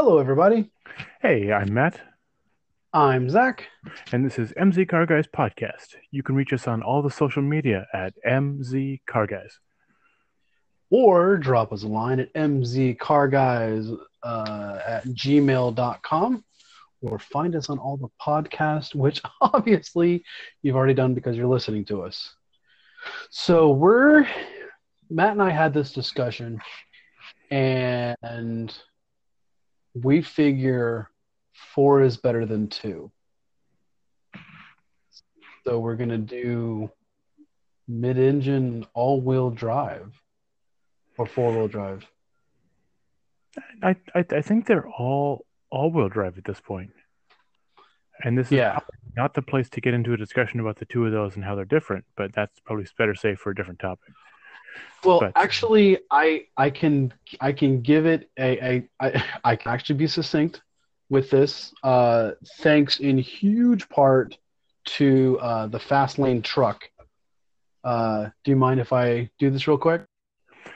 Hello, everybody. Hey, I'm Matt, I'm Zach. and this is MZ Car Guys Podcast. You can reach us on all the social media at MZ Car Guys. Or drop us a line at mzcarguys uh, at gmail.com or find us on all the podcasts, which obviously you've already done because you're listening to us. So we're, Matt and I had this discussion, and we figure four is better than two. So we're going to do mid engine all wheel drive or four wheel drive. I, I, I think they're all all-wheel drive at this point. And this is Yeah. not the place to get into a discussion about the two of those and how they're different, but that's probably better safe for a different topic. Well, But- actually, I I can I can give it a, a I, I can actually be succinct with this, uh, thanks in huge part to uh, the fast lane truck. Uh, do you mind if I do this real quick?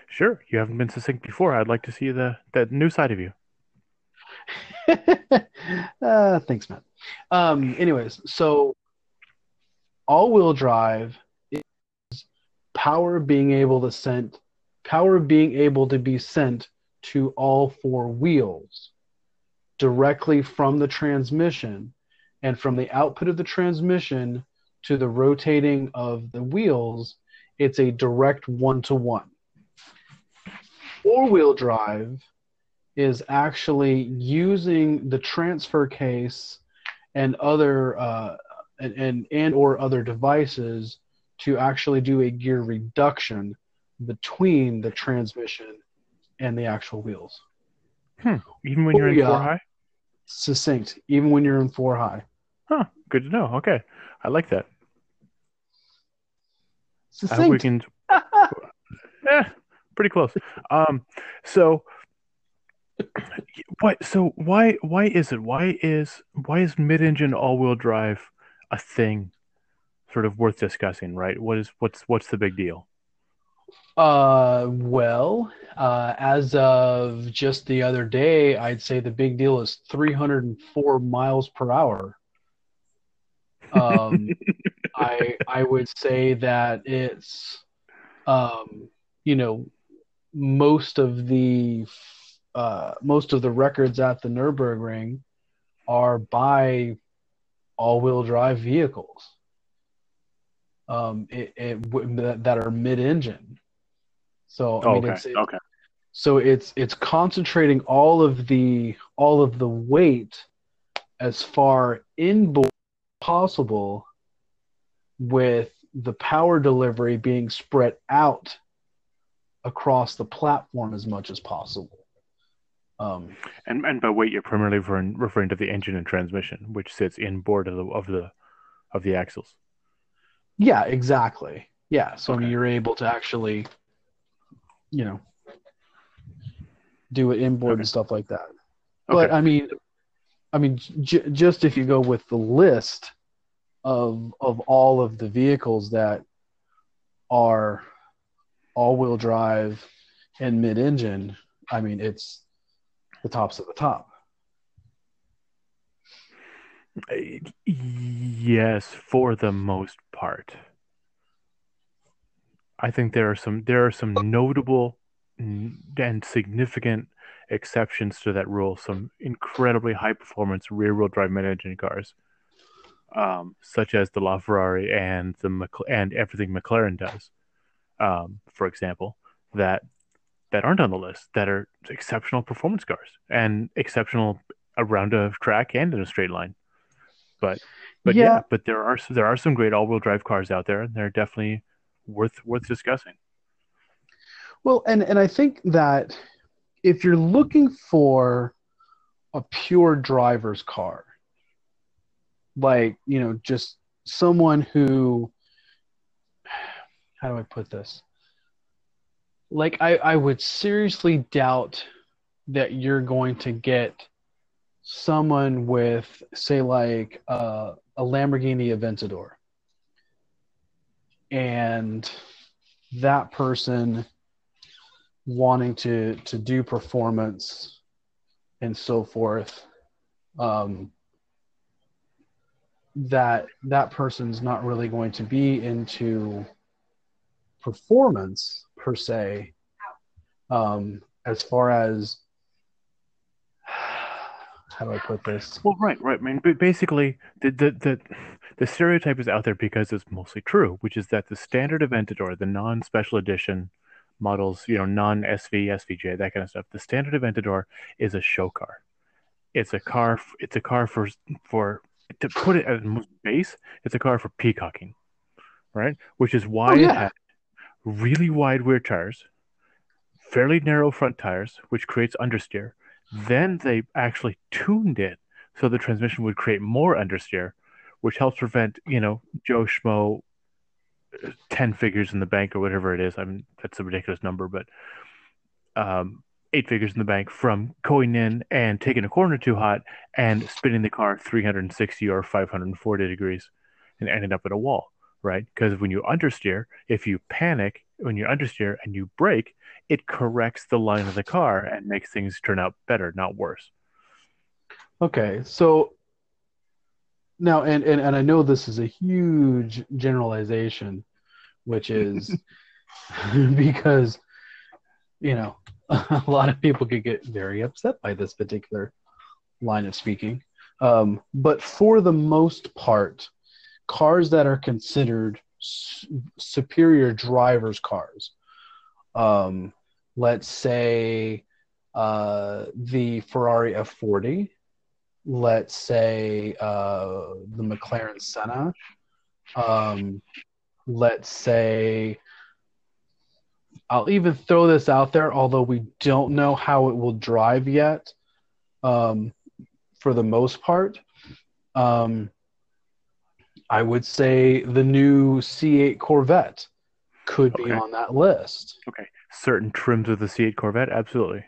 Sure, you haven't been succinct before. I'd like to see the that new side of you. uh, thanks, Matt. Um, anyways, so all-wheel drive power being able to send power being able to be sent to all four wheels directly from the transmission and from the output of the transmission to the rotating of the wheels it's a direct one-to-one. Four-wheel drive is actually using the transfer case and other uh, and, and and or other devices to actually do a gear reduction between the transmission and the actual wheels. Even when you're in Oh, yeah. four high? Succinct, even when you're in four high. Huh, good to know. Okay. I like that. Hope we can eh, pretty close. Um, so what? So why why is it? Why is why is mid-engine all-wheel drive a thing? Sort of worth discussing, right? What is what's what's the big deal? Uh, well, uh, as of just the other day, I'd say the big deal is 304 miles per hour. Um, I I would say that it's, um, you know, most of the uh, most of the records at the Nürburgring are by all-wheel drive vehicles. Um, it, it w- that that are mid-engine. So I mean, okay, it's, it, okay. so it's it's concentrating all of the all of the weight as far inboard possible with the power delivery being spread out across the platform as much as possible. Um, And and by weight, you're primarily referring, referring to the engine and transmission, which sits inboard of the of the of the axles. Yeah, exactly. Yeah, so I mean, you're able to actually, you know, do it inboard Okay. and stuff like that. Okay. But I mean, I mean, j- just if you go with the list of of all of the vehicles that are all-wheel drive and mid-engine, I mean, it's the tops of the top. Yes, for the most part. I think there are some there are some notable and significant exceptions to that rule. Some incredibly high performance rear wheel drive mid engine cars, um, such as the LaFerrari and the Mc- and everything McLaren does, um, for example, that that aren't on the list that are exceptional performance cars and exceptional around a track and in a straight line. But but yeah, Yeah. but there are there are some great all-wheel drive cars out there, and they're definitely worth worth discussing. Well, and and I think that if you're looking for a pure driver's car, like you know, just someone who, how do I put this? Like I, I would seriously doubt that you're going to get someone with, say, like uh, a Lamborghini Aventador, and that person wanting to to do performance and so forth, um, that that person's not really going to be into performance per se, um, as far as how do I put this? Well, right, right. I mean, basically, the the the, the stereotype is out there because it's mostly true, which is that the standard Aventador, the non-special edition models, you know, non-SV, SVJ, that kind of stuff, the standard Aventador is a show car. It's a car. It's a car for for to put it at most base. It's a car for peacocking, right? Which is why oh, yeah. it had really wide rear tires, fairly narrow front tires, which creates understeer then they actually tuned it so the transmission would create more understeer, which helps prevent, you know, Joe Schmo uh, 10 figures in the bank or whatever it is. I mean, that's a ridiculous number, but um, eight figures in the bank from going in and taking a corner too hot and spinning the car 360 or 540 degrees and ending up at a wall, right? Because when you understeer, if you panic when you understeer and you brake, it corrects the line of the car and makes things turn out better, not worse. Okay, so now, and, and, and I know this is a huge generalization, which is because, you know, a lot of people could get very upset by this particular line of speaking. Um, but for the most part, cars that are considered superior drivers' cars. Um, let's say uh, the Ferrari F40, let's say uh, the McLaren Senna, um, let's say I'll even throw this out there, although we don't know how it will drive yet. Um, for the most part, um, I would say the new C8 Corvette could okay. be on that list. Okay, certain trims of the C8 Corvette, absolutely.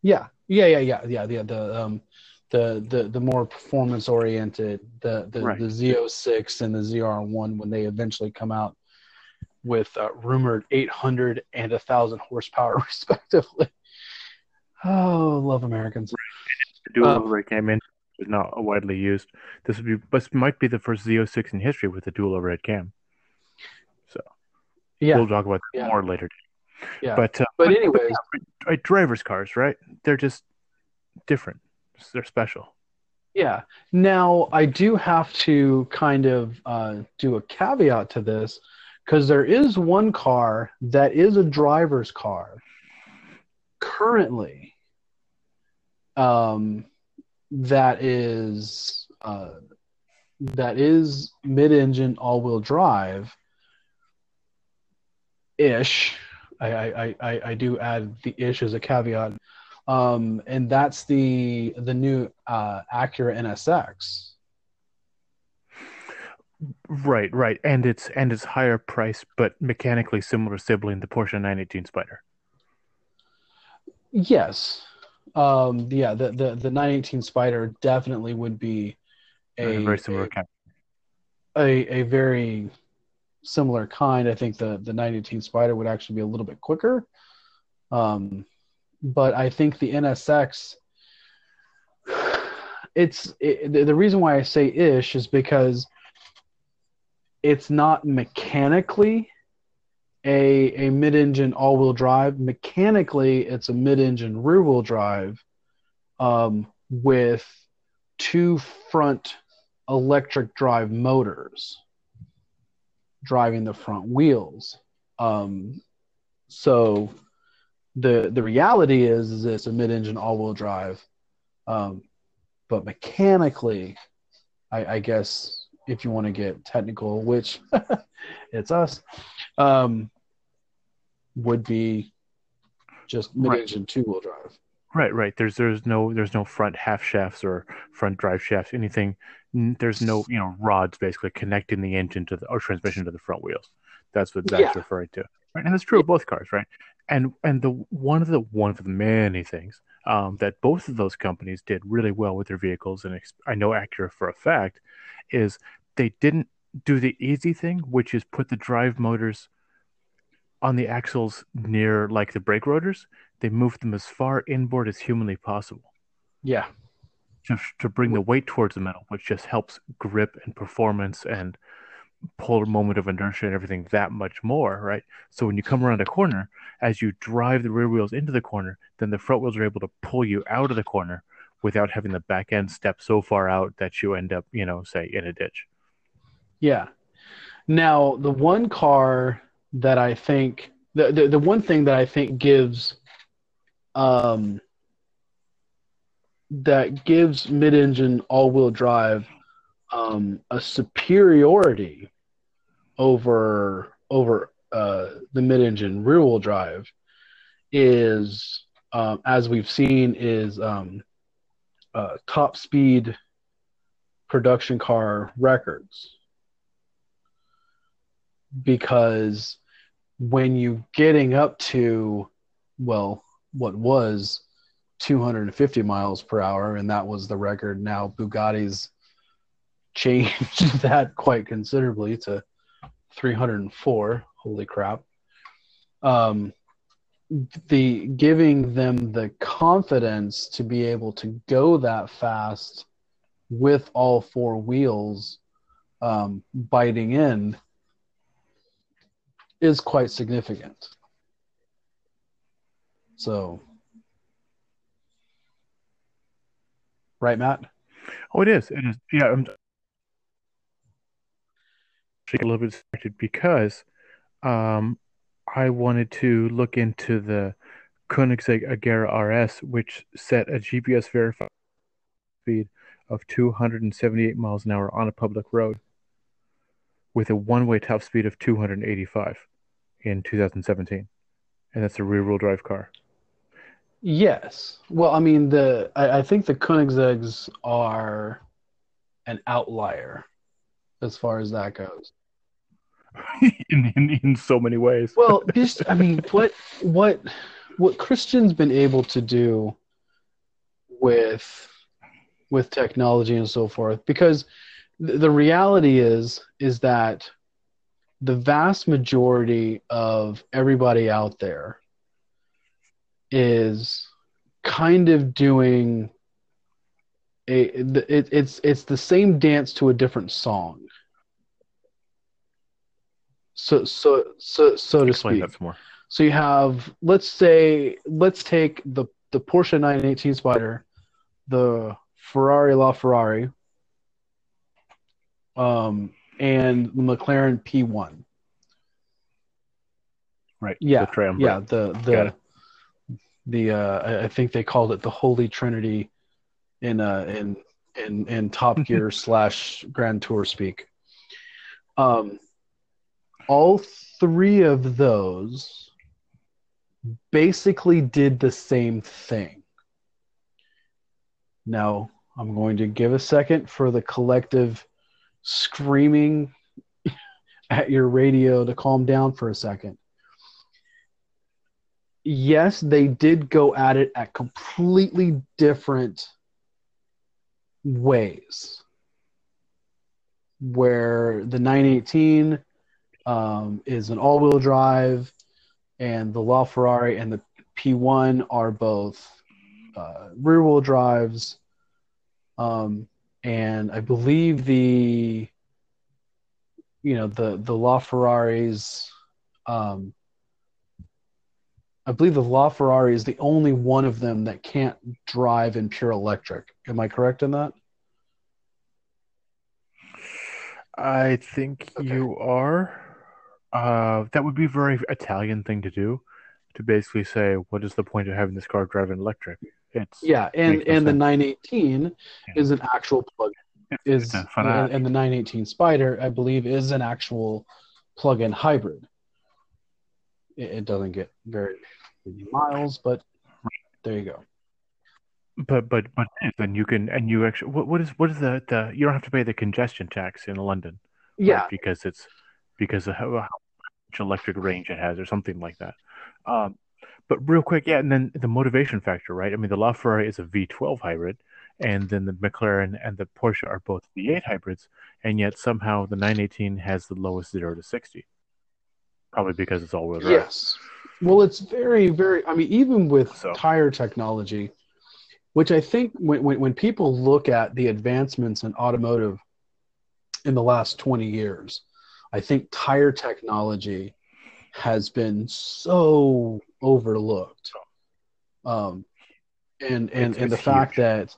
Yeah, yeah, yeah, yeah, yeah. The the um, the the the more performance oriented, the the, right. the Z06 and the ZR1 when they eventually come out with uh, rumored 800 and 1000 horsepower respectively. Oh, love Americans. Right. Dual um, overhead cam in is not widely used. This would be, this might be the first Z06 in history with a dual overhead cam. So, yeah, we'll talk about yeah. more later. Yeah, but uh, but anyways, right, drivers' cars, right? They're just different. They're special. Yeah. Now I do have to kind of uh, do a caveat to this because there is one car that is a driver's car currently. Um, that is uh, that is mid-engine all-wheel drive ish. I, I, I, I do add the ish as a caveat, um, and that's the the new uh, Acura NSX. Right, right, and it's and it's higher price, but mechanically similar sibling, the Porsche 918 Spider. Yes, um, yeah, the, the, the 918 Spider definitely would be a, a very similar kind. A, a very similar kind. I think the, the 918 Spider would actually be a little bit quicker. Um, but I think the NSX, it's it, the reason why I say ish is because it's not mechanically a, a mid-engine all-wheel drive. Mechanically, it's a mid-engine rear-wheel drive um, with two front electric drive motors driving the front wheels. Um, so the the reality is, is it's a mid-engine all-wheel drive, um, but mechanically, I, I guess if you want to get technical, which it's us, um, would be just mid-engine right. two-wheel drive. Right, right. There's there's no there's no front half shafts or front drive shafts, anything. There's no you know rods basically connecting the engine to the or transmission to the front wheels. That's what that's yeah. referring to. Right, and that's true of both cars, right? And and the one of the one of the many things um, that both of those companies did really well with their vehicles, and I know Acura for a fact, is they didn't do the easy thing, which is put the drive motors on the axles near like the brake rotors. They moved them as far inboard as humanly possible. Yeah. To, to bring the weight towards the metal, which just helps grip and performance and polar moment of inertia and everything that much more, right? So when you come around a corner, as you drive the rear wheels into the corner, then the front wheels are able to pull you out of the corner without having the back end step so far out that you end up, you know, say in a ditch. Yeah. Now, the one car that I think the the, the one thing that I think gives um that gives mid-engine all-wheel drive um, a superiority over over uh, the mid-engine rear-wheel drive is, um, as we've seen, is um, uh, top speed production car records. Because when you getting up to well what was 250 miles per hour and that was the record. Now bugatti's changed that quite considerably to 304 holy crap. Um, the giving them the confidence to be able to go that fast with all four wheels um, biting in is quite significant. So, right, Matt? Oh, it is. It is. Yeah, I'm a little bit distracted because um, I wanted to look into the Koenigsegg Agera RS, which set a GPS verified speed of 278 miles an hour on a public road with a one-way top speed of 285 in 2017, and that's a rear-wheel drive car. Yes. Well, I mean, the I, I think the Koenigsegg's are an outlier as far as that goes. in, in in so many ways. well, just I mean, what what what Christian's been able to do with with technology and so forth, because th- the reality is is that the vast majority of everybody out there is kind of doing a it, it's it's the same dance to a different song so so so so to Explain speak that more. so you have let's say let's take the the Porsche 918 Spider the Ferrari LaFerrari um and the McLaren P1 Right. yeah The triumvirate. yeah the the the uh, I- I think they called it the Holy Trinity in uh in in in Top Gear slash Grand Tour speak. Um, all three of those basically did the same thing. Now I'm going to give a second for the collective screaming at your radio to calm down for a second yes, they did go at it at completely different ways. Where the 918 um, is an all wheel drive, and the LaFerrari and the P1 are both uh, rear wheel drives. Um, and I believe the you know the the LaFerraris um, I believe the La Ferrari is the only one of them that can't drive in pure electric. Am I correct in that? I think Okay. you are. Uh, that would be a very Italian thing to do, to basically say, what is the point of having this car driving electric? It's Yeah, and and the 918 Yeah. is an actual plug. Is and, the 918 Spider, I believe, is an actual plug-in hybrid. It, it doesn't get very many miles, but there you go. But but but then you can and you actually what what is what is the the you don't have to pay the congestion tax in London right? Yeah, because it's because of how, how much electric range it has or something like that. Um, but real quick, yeah, and then the motivation factor, right? I mean, the LaFerrari is a V12 hybrid, and then the McLaren and the Porsche are both V8 hybrids, and yet somehow the 918 has the lowest zero to 60. Probably because it's all-wheel drive. Yes. Well, it's very, very. I mean, even with So- tire technology, which I think when, when, when people look at the advancements in automotive in the last 20 years, I think tire technology has been so overlooked. Um, and and, and the fact that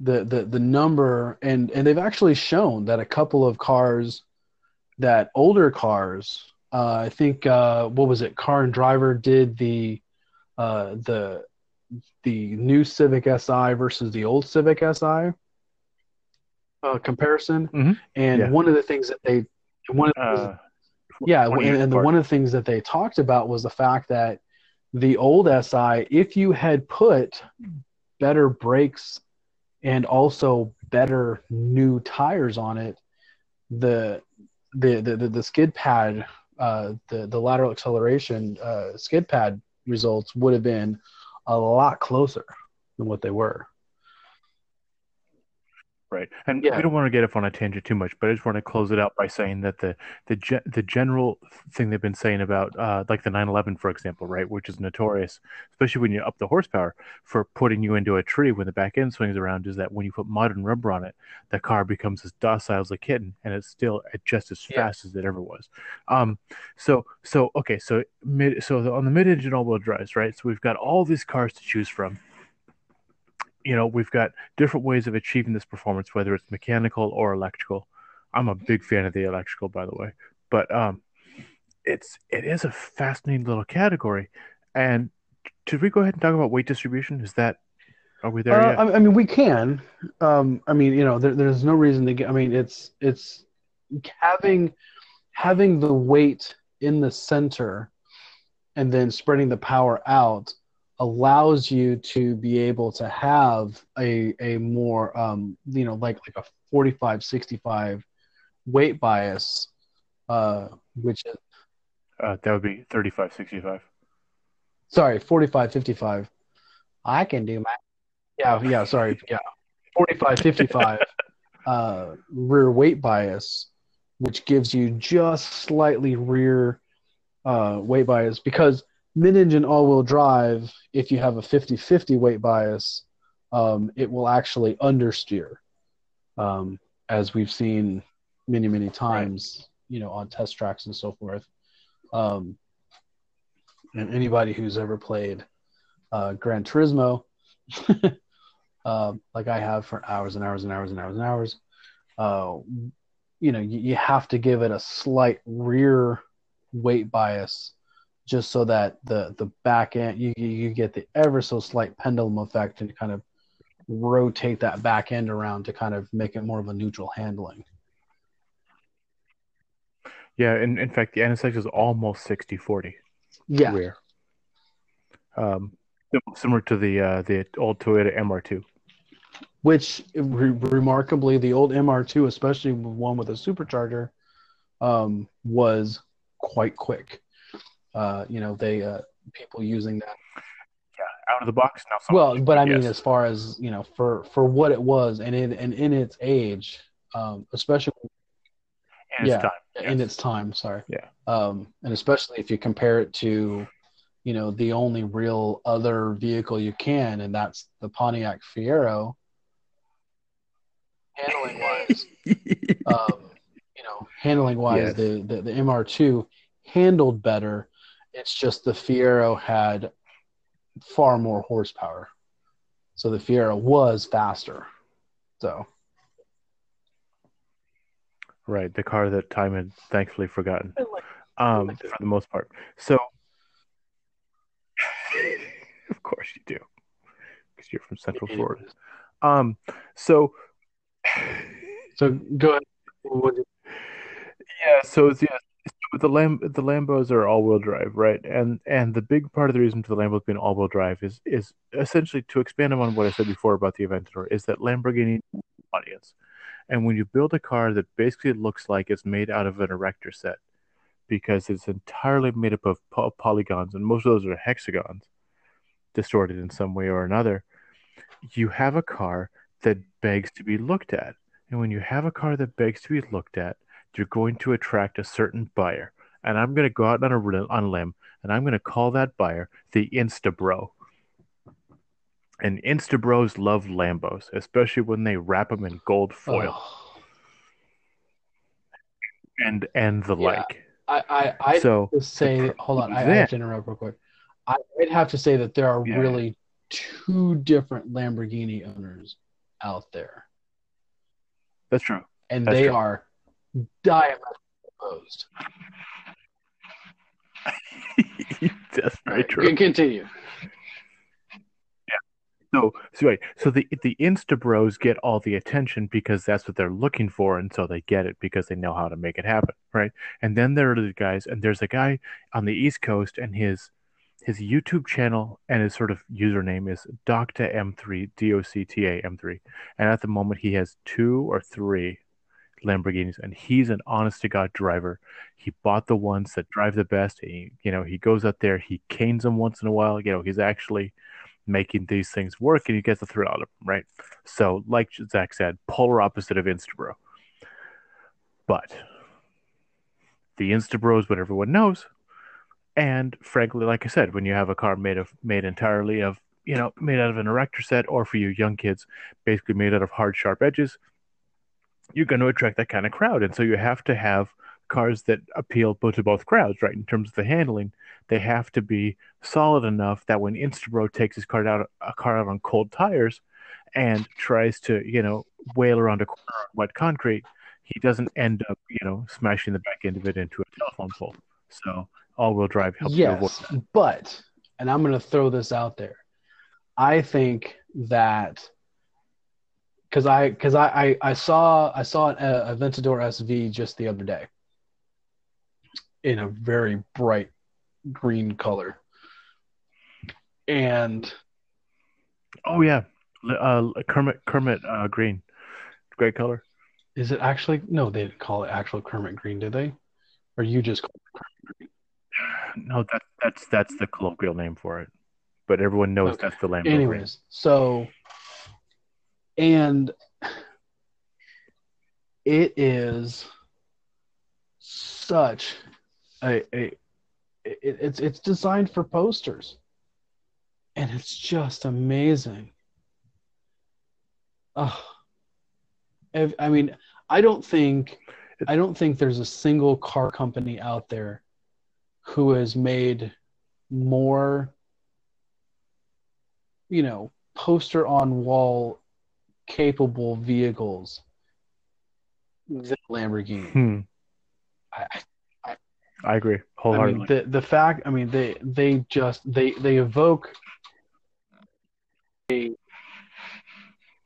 the, the the number and and they've actually shown that a couple of cars that older cars uh, I think uh, what was it Car and Driver did the uh, the the new Civic Si versus the old Civic Si uh, comparison mm-hmm. and yeah. one of the things that they one of the, uh, yeah and, and the, one of the things that they talked about was the fact that the old Si if you had put better brakes and also better new tires on it, the the the, the, skid pad, uh, the the lateral acceleration uh, skid pad results would have been a lot closer than what they were. Right, and yeah. we don't want to get off on a tangent too much, but I just want to close it out by saying that the the ge- the general thing they've been saying about uh, like the 911, for example, right, which is notorious, especially when you up the horsepower for putting you into a tree when the back end swings around, is that when you put and rubber on it, the car becomes as docile as a kitten, and it's still just as yeah. fast as it ever was. Um, so so okay, so mid so on the mid-engine all-wheel drives, right? So we've got all these cars to choose from you know, we've got different ways of achieving this performance, whether it's mechanical or electrical. I'm a big fan of the electrical, by the way, but um, it's it is a fascinating little category. And should we go ahead and talk about weight distribution? Is that are we there uh, yet? I mean, we can. Um, I mean, you know, there, there's no reason to get. I mean, it's it's having having the weight in the center and then spreading the power out allows you to be able to have a a more um, you know like like a 45 65 weight bias uh, which is uh, that would be 35 65 sorry 45 55 i can do my yeah yeah sorry yeah. 45 55 uh, rear weight bias which gives you just slightly rear uh, weight bias because mid-engine all-wheel drive, if you have a 50-50 weight bias, um, it will actually understeer, um, as we've seen many, many times, you know, on test tracks and so forth. Um, and anybody who's ever played uh, Gran Turismo, uh, like I have for hours and hours and hours and hours and hours, uh, you know, you, you have to give it a slight rear weight bias just so that the the back end you you get the ever so slight pendulum effect and kind of rotate that back end around to kind of make it more of a neutral handling. Yeah, and in fact, the NSX is almost 60 40. Yeah. Rear. Um, similar to the uh, the old Toyota MR2. Which, re- remarkably, the old MR2, especially one with a supercharger, um, was quite quick uh, you know, they uh, people using that. Yeah, out of the box now. Well, but I mean, as far as you know, for for what it was, and in and in its age, um, especially. In yeah, yes. in its time. Sorry. Yeah. Um, and especially if you compare it to, you know, the only real other vehicle you can, and that's the Pontiac Fiero. Handling wise, um, you know, handling wise, yes. the, the the MR2 handled better it's just the Fiero had far more horsepower. So the Fiero was faster. So Right, the car that time had thankfully forgotten. Um, for the most part. So of course you do. Because you're from Central Florida. Um so So go ahead. Yeah, so it's yeah, the Lam the Lambos are all wheel drive, right? And and the big part of the reason for the Lambos being all wheel drive is is essentially to expand on what I said before about the Aventador is that Lamborghini audience. And when you build a car that basically looks like it's made out of an erector set, because it's entirely made up of po- polygons, and most of those are hexagons, distorted in some way or another, you have a car that begs to be looked at. And when you have a car that begs to be looked at, you're going to attract a certain buyer. And I'm going to go out on a, on a limb and I'm going to call that buyer the Insta Bro. And Instabros love Lambos, especially when they wrap them in gold foil Oh, and and the Yeah. like. I, I, I So to say, hold on, I, I have to interrupt real quick. I, I'd have to say that there are Yeah. really two different Lamborghini owners out there, that's true. and That's they true. are diametrically opposed. that's very Right, true. con- Continue. So, so right. So the the Insta Bros get all the attention because that's what they're looking for, and so they get it because they know how to make it happen, right? And then there are the guys, and there's a guy on the East Coast, and his his YouTube channel and his sort of username is Docta M3 D O C T A M3, and at the moment he has two or three Lamborghinis, and he's an honest to god driver. He bought the ones that drive the best. He, you know, he goes out there, he canes them once in a while. You know, he's actually making these things work and he gets a thrill out of them, right? So, like Zach said, polar opposite of Instabro. But the Instabro is what everyone knows. And frankly, like I said, when you have a car made of made entirely of you know made out of an erector set, or for you young kids, basically made out of hard, sharp edges, you're going to attract that kind of crowd. And so you have to have cars that appeal both to both crowds, right? In terms of the handling, they have to be solid enough that when Instabro takes his car out a car out on cold tires and tries to, you know, wail around a corner on wet concrete, he doesn't end up, you know, smashing the back end of it into a telephone pole. So all-wheel drive helps you avoid Yes, but, and I'm going to throw this out there. I think that because I because I, I I saw I saw an, a Aventador SV just the other day in a very bright green color, and Oh yeah, uh, Kermit Kermit uh, Green, great color. is it actually no? They didn't call it actual Kermit Green, did they? Or you just called it Kermit green? No, that that's that's the colloquial name for it, but everyone knows Okay. that's the Lambo Green. anyways so and it is such a, a it, it's it's designed for posters. And it's just amazing. Oh i mean i don't think i don't think there's a single car company out there who has made more you know, poster on wall capable vehicles than Lamborghini. Hmm, I, I agree I wholeheartedly. mean, the the fact, I mean, they they just they they evoke a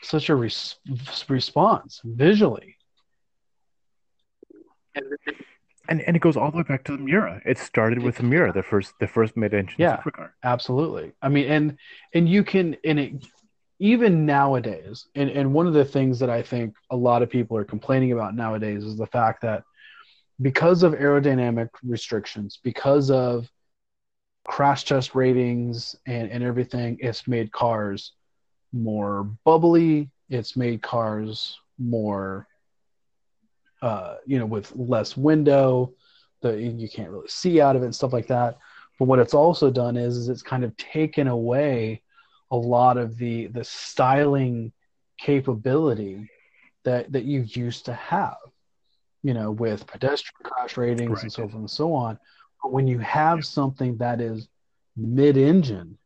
such a res- response visually. and and it goes all the way back to the Mura. It started with the Mura, the first the first mid-engine Yeah. supercar. Absolutely. I mean, and and you can and it even nowadays, and and one of the things that I think a lot of people are complaining about nowadays is the fact that because of aerodynamic restrictions, because of crash test ratings and and everything, it's made cars more bubbly. It's made cars more, uh, you know, with less window. The you can't really see out of it and stuff like that. But what it's also done is, is it's kind of taken away a lot of the the styling capability that that you used to have, you know, with pedestrian crash ratings Right. and so forth and so on. But when you have something that is mid-engine,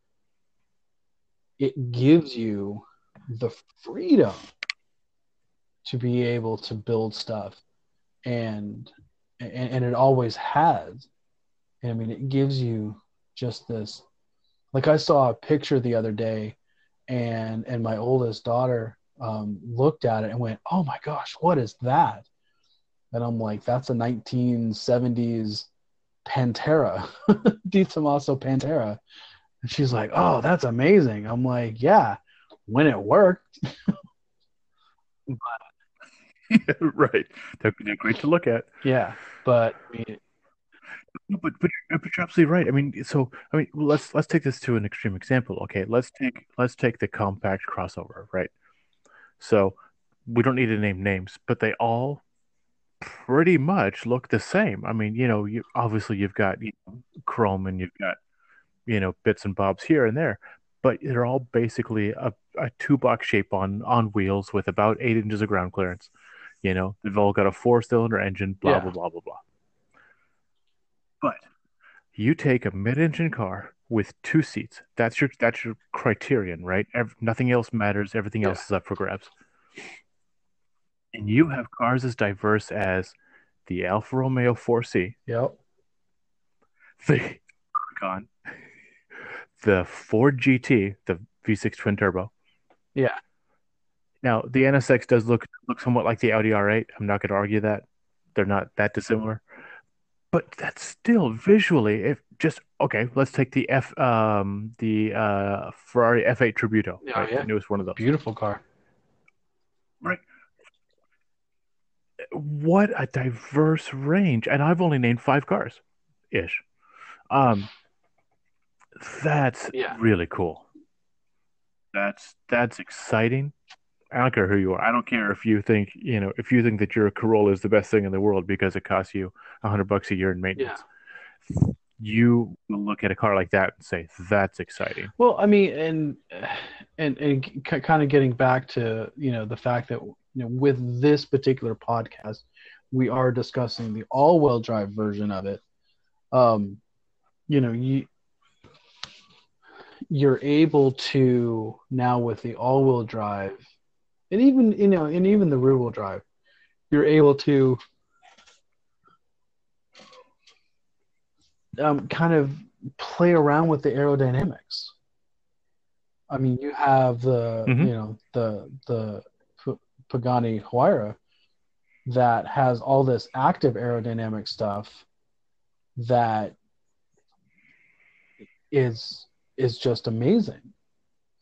it gives you the freedom to be able to build stuff and and, and it always has I mean, it gives you just this. Like I saw a picture the other day, and and my oldest daughter um, looked at it and went, "Oh my gosh, what is that?" And I'm like, "That's a 1970s Pantera, De Tomaso Pantera." And she's like, "Oh, that's amazing." I'm like, "Yeah, when it worked." right. They're, they're great to look at. Yeah, but I mean, No, but but you're, but you're absolutely right. I mean, so I mean, let's let's take this to an extreme example. Okay, let's take let's take the compact crossover, right? So we don't need to name names, but they all pretty much look the same. I mean, you know, you obviously you've got you know, chrome and you've got you know bits and bobs here and there, but they're all basically a, a two box shape on on wheels with about eight inches of ground clearance. You know, they've all got a four cylinder engine, blah Yeah. blah blah blah blah. But you take a mid engine car with two seats. That's your that's your criterion, right? Ev- nothing else matters. Everything else Yeah. is up for grabs. And you have cars as diverse as the Alfa Romeo 4C, Yep. the Huracan, the Ford GT, the V6 twin turbo. Yeah. Now the NSX does look look somewhat like the Audi R8. I'm not going to argue that they're not that dissimilar, but that's still visually. If just okay, let's take the F um the uh Ferrari F8 Tributo, Yeah, right? yeah. The newest one of those. Beautiful car. Right. What a diverse range, and I've only named five cars, ish. Um, that's Yeah. really cool. That's that's exciting. I don't care who you are. I don't care if you think you know if you think that your Corolla is the best thing in the world because it costs you a hundred bucks a year in maintenance. You look at a car like that and say that's exciting. Well, I mean, and and and kind of getting back to you know the fact that you know with this particular podcast, we are discussing the all-wheel drive version of it. Um, you know, you you're able to now with the all-wheel drive, and even you know, and even the rear-wheel drive, you're able to um, kind of play around with the aerodynamics. I mean, you have the Mhm. you know the the P- Pagani Huayra that has all this active aerodynamic stuff that is is just amazing.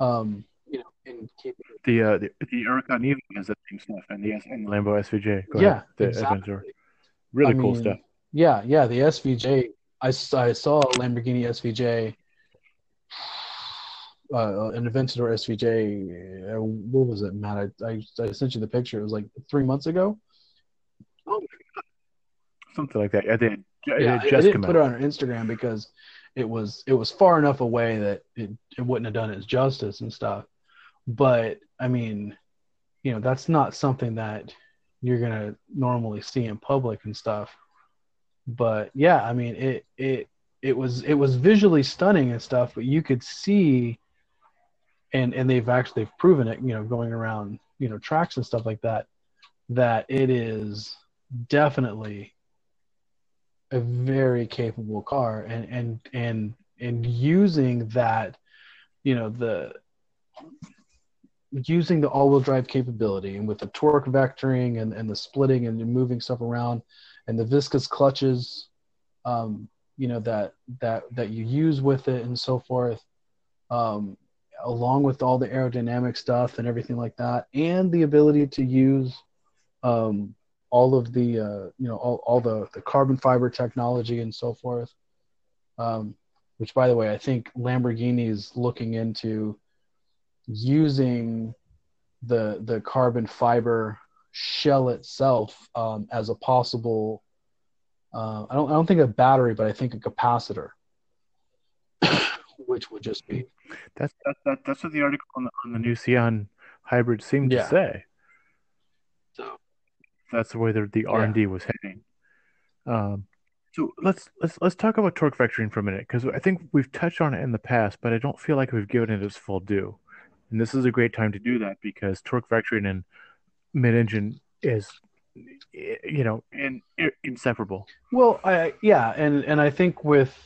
Um, you know, in keeping The uh, the, the Huracan Evo has that same stuff, and the S and the Lambo SVJ. Go yeah, ahead. The exactly. Aventador. Really I cool mean, stuff. Yeah, yeah, the SVJ. I, I saw a Lamborghini SVJ, uh, an Aventador SVJ. Uh, what was it, Matt? I, I, I sent you the picture. It was like three months ago. Oh, Something like that. They had, yeah, it I, I didn't put out. it on our Instagram because it was it was far enough away that it, it wouldn't have done its justice and stuff. But I mean, you know, that's not something that you're gonna normally see in public and stuff. But yeah, I mean, it it it was it was visually stunning and stuff, but you could see, and and they've actually proven it, you know, going around you know tracks and stuff like that, that it is definitely a very capable car and and and and using that you know the using the all-wheel drive capability and with the torque vectoring and, and the splitting and moving stuff around and the viscous clutches um, you know that that that you use with it and so forth um, along with all the aerodynamic stuff and everything like that and the ability to use um, all of the uh, you know all, all the, the carbon fiber technology and so forth um, which by the way i think lamborghini is looking into using the the carbon fiber shell itself um, as a possible uh, I don't I don't think a battery but I think a capacitor which would just be That's that, that, that's what the article on the, on the new Sián hybrid seemed Yeah. to say. so That's the way the the R and D was heading. Um, so let's let's let's talk about torque vectoring for a minute because I think we've touched on it in the past, but I don't feel like we've given it its full due. And this is a great time to do that because torque vectoring and mid-engine is, you know, in, inseparable. Well, I yeah, and and I think with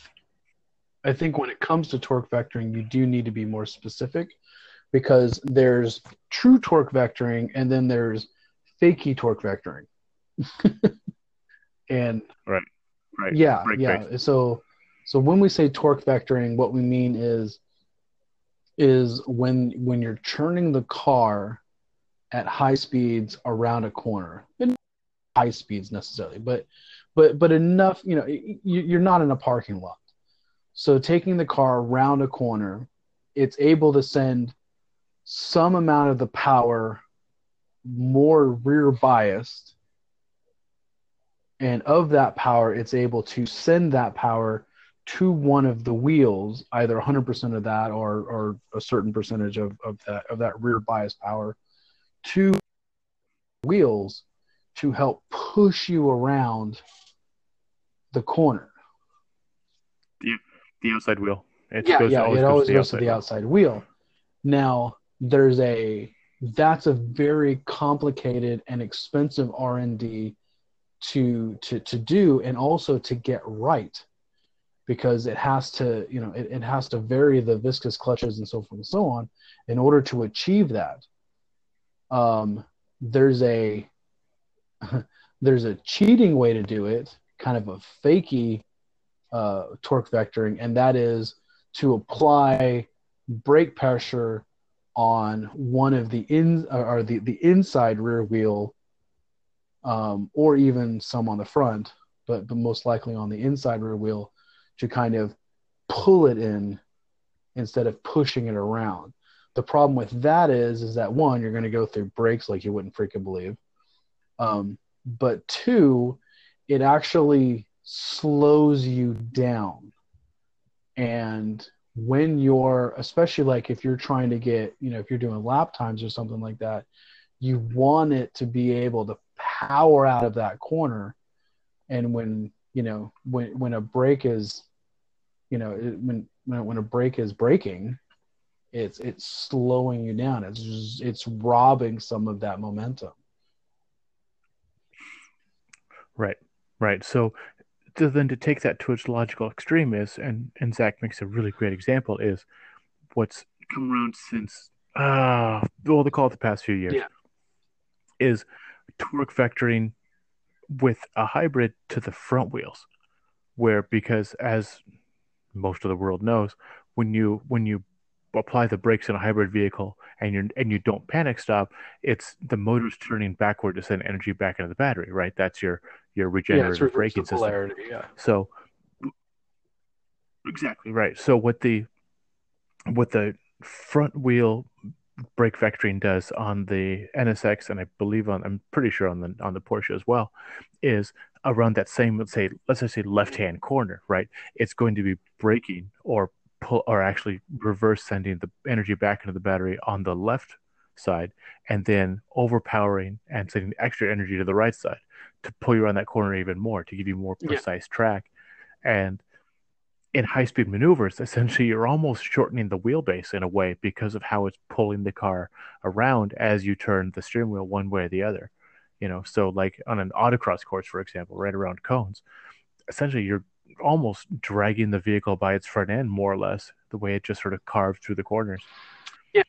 I think when it comes to torque vectoring, you do need to be more specific because there's true torque vectoring and then there's fakey torque vectoring. and Right. Right yeah, Break yeah. base. So so when we say torque vectoring, what we mean is is when when you're churning the car at high speeds around a corner. And high speeds necessarily, but but but enough, you know, y- y- you're not in a parking lot. So taking the car around a corner, it's able to send some amount of the power more rear biased and of that power it's able to send that power to one of the wheels, either 100% of that or or a certain percentage of, of that of that rear bias power to wheels to help push you around the corner. The, the outside wheel. It yeah, yeah, always it always goes, to the, outside, wheel. wheel. Now, there's a that's a very complicated and expensive R&D to to to do and also to get right because it has to you know it, it has to vary the viscous clutches and so forth and so on. In order to achieve that um, there's a there's a cheating way to do it kind of a fakey uh, torque vectoring and that is to apply brake pressure on one of the in or the, the inside rear wheel um, or even some on the front but, but most likely on the inside rear wheel to kind of pull it in instead of pushing it around. The problem with that is is that one you're going to go through brakes like you wouldn't freaking believe. Um, but two it actually slows you down. And when you're especially like if you're trying to get you know if you're doing lap times or something like that you want it to be able to power out of that corner. And when you know when when a brake is you know it, when when a brake is braking it's it's slowing you down. It's just, it's robbing some of that momentum. Right. Right. So to then to take that to its logical extreme is, and and Zach makes a really great example is what's come around since ah uh, well, they call it the past few years yeah. is torque vectoring with a hybrid to the front wheels, where because as most of the world knows, when you when you apply the brakes in a hybrid vehicle and you and you don't panic stop, it's the motor's turning backward to send energy back into the battery, right? That's your your regenerative yeah, braking system. Yeah. So exactly right. So what the what the front wheel brake vectoring does on the NSX and I believe on I'm pretty sure on the on the Porsche as well is around that same let's say let's just say left hand corner, right? It's going to be braking or pull or actually reverse sending the energy back into the battery on the left side and then overpowering and sending extra energy to the right side to pull you around that corner even more to give you more precise yeah. track. And in high speed maneuvers, essentially you're almost shortening the wheelbase in a way because of how it's pulling the car around as you turn the steering wheel one way or the other. You know, so like on an autocross course, for example, right around cones, essentially you're almost dragging the vehicle by its front end more or less, the way it just sort of carves through the corners. Yeah,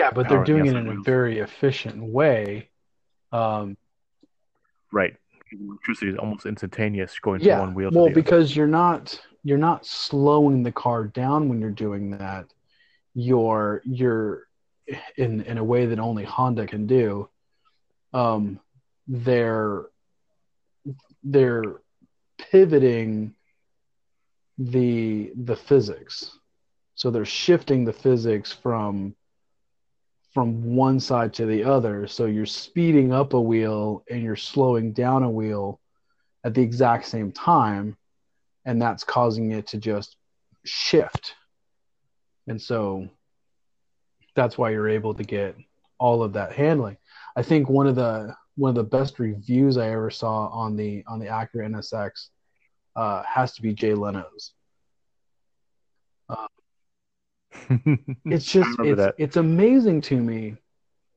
yeah, but they're doing it in a very efficient way. Um, right, electricity is almost instantaneous going yeah, from one wheel. well, because you're not you're not slowing the car down when you're doing that. You're you're in in a way that only Honda can do. Um, they're they're pivoting the the physics. So they're shifting the physics from from one side to the other. So you're speeding up a wheel and you're slowing down a wheel at the exact same time, and that's causing it to just shift. And so that's why you're able to get all of that handling. I think one of the one of the best reviews I ever saw on the on the Acura NSX uh, has to be Jay Leno's. Uh, it's just it's, that. it's amazing to me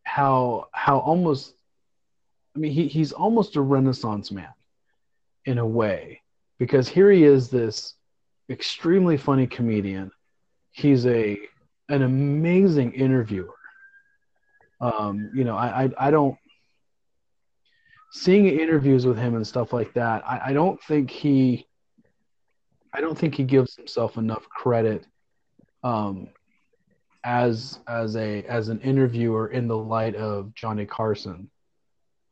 how how almost I mean he, he's almost a renaissance man in a way because here he is this extremely funny comedian he's a an amazing interviewer um, you know I, I I don't seeing interviews with him and stuff like that, I, I don't think he, I don't think he gives himself enough credit, um, as as a as an interviewer in the light of Johnny Carson,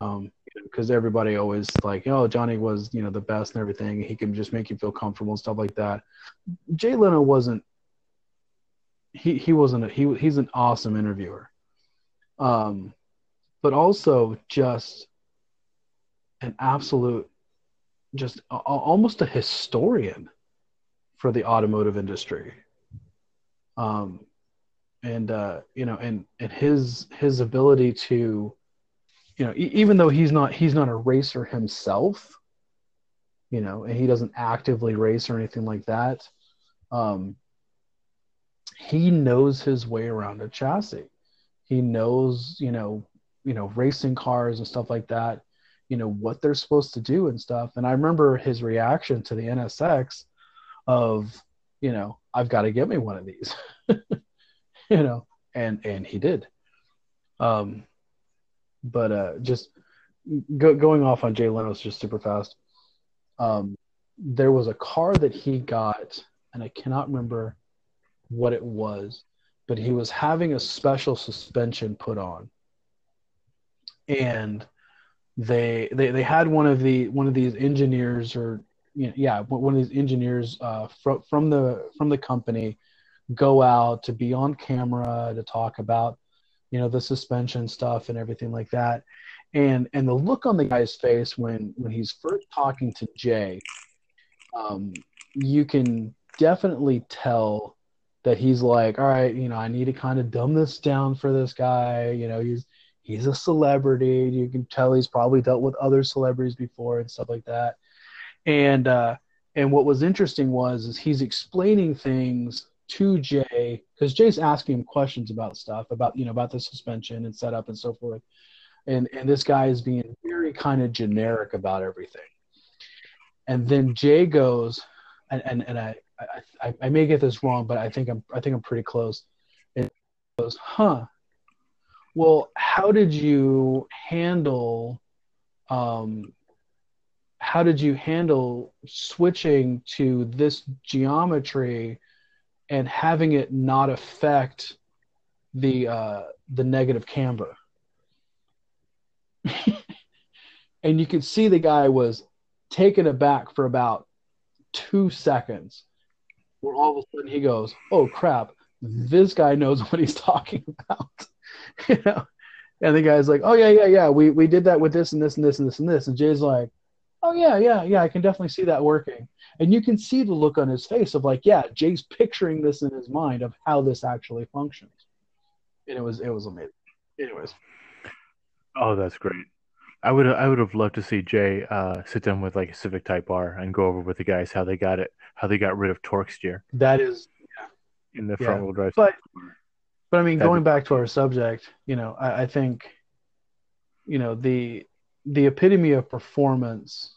um, because everybody always like, oh, Johnny was you know the best and everything. He can just make you feel comfortable and stuff like that. Jay Leno wasn't. He he wasn't a, he he's an awesome interviewer, um, but also just an absolute, just a, almost a historian for the automotive industry. Um, and uh, you know, and and his his ability to, you know, e- even though he's not he's not a racer himself, you know, and he doesn't actively race or anything like that. Um, he knows his way around a chassis. He knows, you know, you know, racing cars and stuff like that. You know what they're supposed to do and stuff. And I remember his reaction to the NSX of, you know, I've got to get me one of these, you know, and and he did. Um, but uh, just go, going off on Jay Leno's just super fast. Um, there was a car that he got, and I cannot remember what it was, but he was having a special suspension put on, and they they they had one of the one of these engineers or you know, yeah one of these engineers uh, from from the from the company go out to be on camera to talk about you know the suspension stuff and everything like that. And and the look on the guy's face when when he's first talking to jay um, you can definitely tell that he's like all right you know i need to kind of dumb this down for this guy. You know he's he's a celebrity. You can tell he's probably dealt with other celebrities before and stuff like that and uh and what was interesting was is he's explaining things to Jay because Jay's asking him questions about stuff about you know about the suspension and setup and so forth, and and this guy is being very kind of generic about everything, and then Jay goes, and and, and I, I I may get this wrong, but I think I'm I think I'm pretty close. And goes, huh? Well, how did you handle um, how did you handle switching to this geometry and having it not affect the uh, the negative camber. and you could see the guy was taken aback for about two seconds, where all of a sudden he goes, "Oh crap! This guy knows what he's talking about," you know. And the guy's like, "Oh yeah, yeah, yeah. We we did that with this and this and this and this and this." And Jay's like, "Oh yeah, yeah, yeah. I can definitely see that working." And you can see the look on his face of like, yeah, Jay's picturing this in his mind of how this actually functions. And it was it was amazing. Anyways. Oh, that's great. I would I would have loved to see Jay uh, sit down with like a Civic Type R and go over with the guys how they got it, how they got rid of torque steer. That is yeah. in the front yeah. wheel drive. But but I mean, That'd going be- back to our subject, you know, I, I think, you know, the the epitome of performance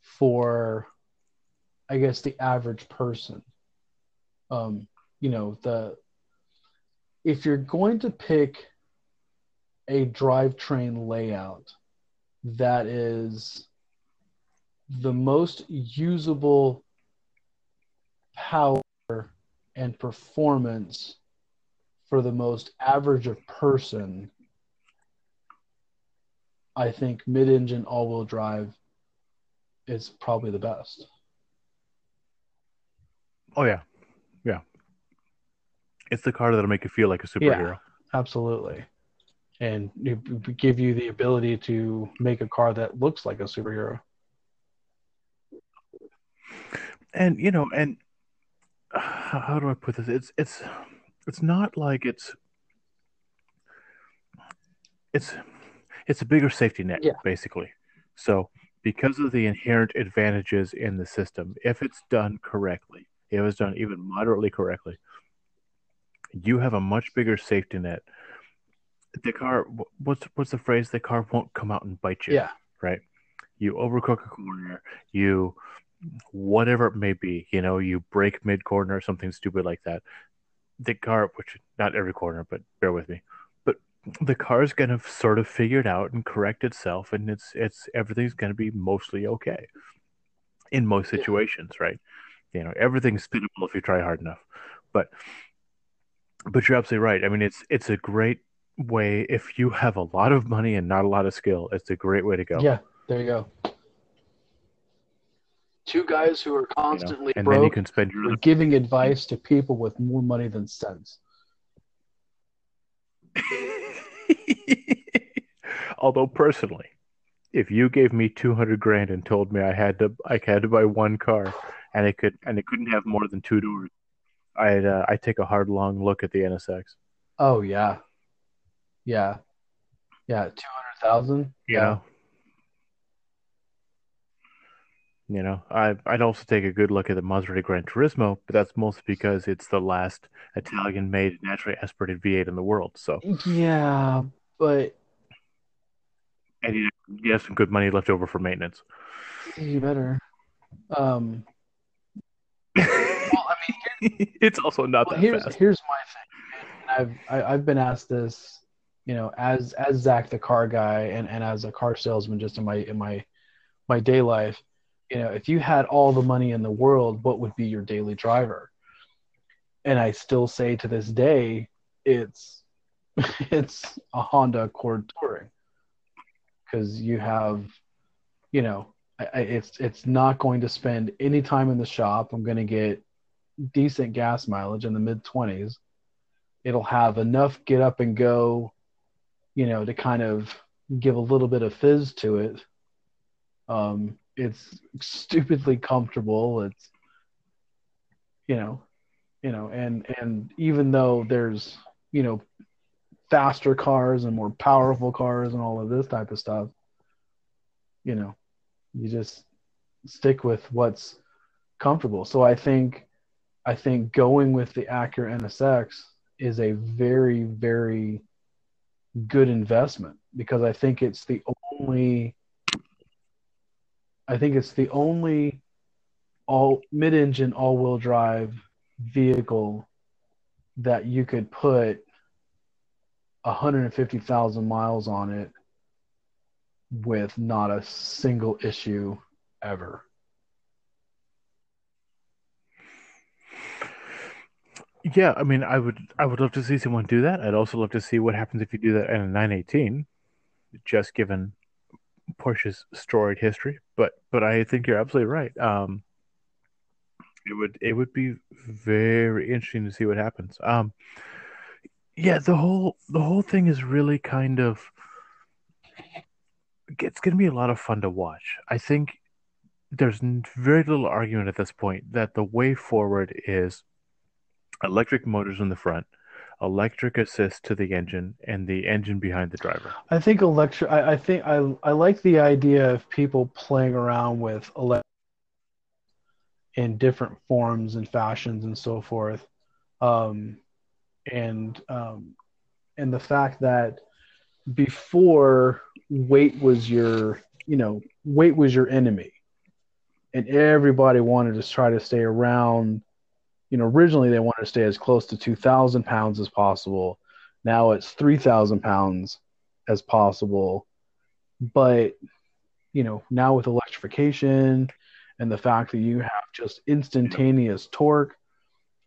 for I guess the average person. Um, you know, the if you're going to pick a drivetrain layout that is the most usable power and performance for the most average of person, I think mid engine all wheel drive is probably the best. Oh yeah, yeah. It's the car that'll make you feel like a superhero. Yeah, absolutely, and give you the ability to make a car that looks like a superhero. And you know, and uh, how do I put this? It's it's it's not like it's it's it's a bigger safety net, yeah. basically. So because of the inherent advantages in the system, if it's done correctly, if it's done even moderately correctly, you have a much bigger safety net. The car, what's what's the phrase? The car won't come out and bite you. Yeah. Right. You overcook a corner. You, whatever it may be, you know, you brake mid corner or something stupid like that. The car, which not every corner, but bear with me, the car's gonna sort of figure it out and correct itself, and it's it's everything's gonna be mostly okay in most situations, yeah. right? you know everything's spinnable if you try hard enough. But but you're absolutely right. I mean it's it's a great way if you have a lot of money and not a lot of skill it's a great way to go. Yeah there you go. Two guys who are constantly you know, and broke then you can spend your giving advice to people with more money than sense although personally if you gave me 200 grand and told me i had to i had to buy one car and it could and it couldn't have more than two doors. I'd uh, I take a hard long look at the NSX. Oh yeah, yeah, yeah. Two hundred thousand. You know. You know, I I'd also take a good look at the Maserati Gran Turismo, but that's mostly because it's the last Italian-made naturally aspirated V8 in the world. So Yeah, but and you, you have some good money left over for maintenance. you better. Um, well, I mean, it's also not well, that here's fast. here's my thing. And I've I, I've been asked this, you know, as as Zach the car guy and and as a car salesman, just in my in my my day life. You know, if you had all the money in the world, what would be your daily driver? And I still say to this day, it's it's a Honda Accord Touring because you have, you know, I, I, it's it's not going to spend any time in the shop. I'm going to get decent gas mileage in the mid 20s. It'll have enough get up and go, you know, to kind of give a little bit of fizz to it. Um, it's stupidly comfortable. It's, you know, you know, and and even though there's, you know, faster cars and more powerful cars and all of this type of stuff, you know, you just stick with what's comfortable. So I think I think going with the Acura NSX is a very, very good investment because I think it's the only I think it's the only all mid-engine all-wheel drive vehicle that you could put 150,000 miles on it with not a single issue ever. Yeah, I mean, I would I would love to see someone do that. I'd also love to see what happens if you do that in a 918, just given Porsche's storied history. But but I think you're absolutely right. Um, it would it would be very interesting to see what happens. Um, yeah, the whole the whole thing is really kind of it's going to be a lot of fun to watch. I think there's very little argument at this point that the way forward is electric motors in the front, electric assist to the engine, and the engine behind the driver. I think electric. I, I think I I like the idea of people playing around with electric in different forms and fashions and so forth, um, and um, and the fact that before weight was your you know weight was your enemy, and everybody wanted to try to stay around you know, originally they wanted to stay as close to 2,000 pounds as possible. Now it's 3,000 pounds as possible. But, you know, now with electrification and the fact that you have just instantaneous torque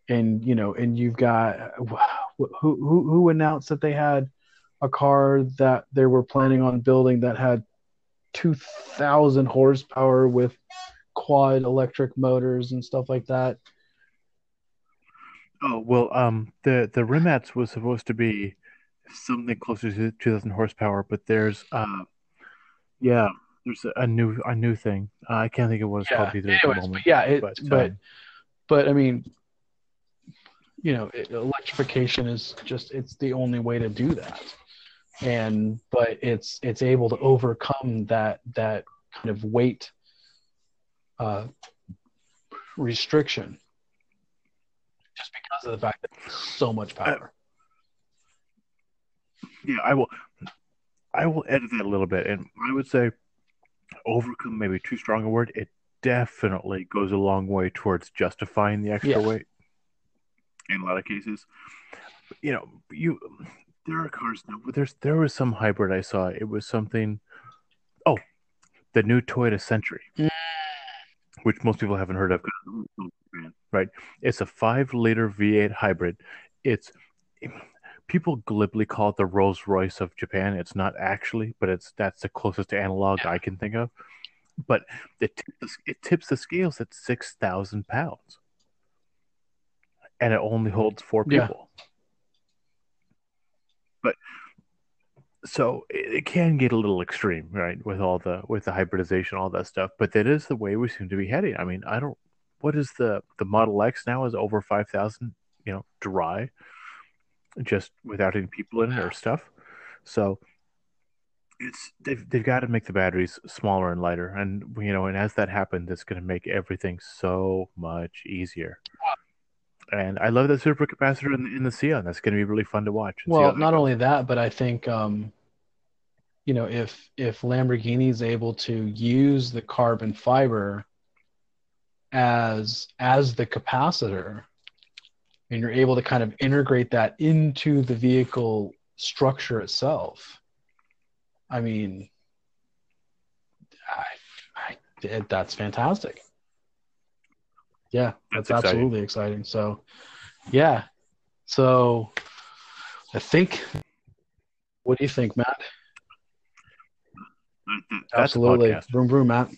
and, you know, and you've got who, who, who announced that they had a car that they were planning on building that had 2,000 horsepower with quad electric motors and stuff like that Oh well, um, the the Rimac was supposed to be something closer to 2,000 horsepower, but there's uh, yeah, there's a, a new a new thing. Uh, I can't think of what it's yeah. called either at Anyways, the moment. but yeah, it, but but, um, but I mean, you know, it, electrification is just it's the only way to do that, and but it's it's able to overcome that that kind of weight uh, restriction just because of the fact that so much power. yeah, I will I will edit that a little bit, and I would say overcome maybe too strong a word. It definitely goes a long way towards justifying the extra Yeah. weight in a lot of cases. You know, you there are cars now. There's there was some hybrid I saw. It was something. Oh, the new Toyota Century, Mm. Which most people haven't heard of. Right, it's a five liter V8 hybrid. It's people glibly call it the Rolls Royce of Japan. It's not actually, but it's that's the closest analog I can think of. But it tips, it tips the scales at six thousand pounds, and it only holds four Yeah. people. But so it, it can get a little extreme, right? With all the with the hybridization, all that stuff. But that is the way we seem to be heading. I mean, I don't what is the the Model X now is over five thousand, you know, dry, just without any people in it or stuff. So it's they've they've got to make the batteries smaller and lighter, and you know, and as that happens, it's going to make everything so much easier. And I love that supercapacitor in, in the Sián. That's going to be really fun to watch. and see how Well, not only that, but I think um, you know if if Lamborghini is able to use the carbon fiber as as the capacitor, and you're able to kind of integrate that into the vehicle structure itself. I mean, I, I, it, that's fantastic. Yeah, That's that's, exciting. absolutely exciting. So, yeah. So, I think. What do you think, Matt? That- That's Absolutely. Vroom, vroom, Matt.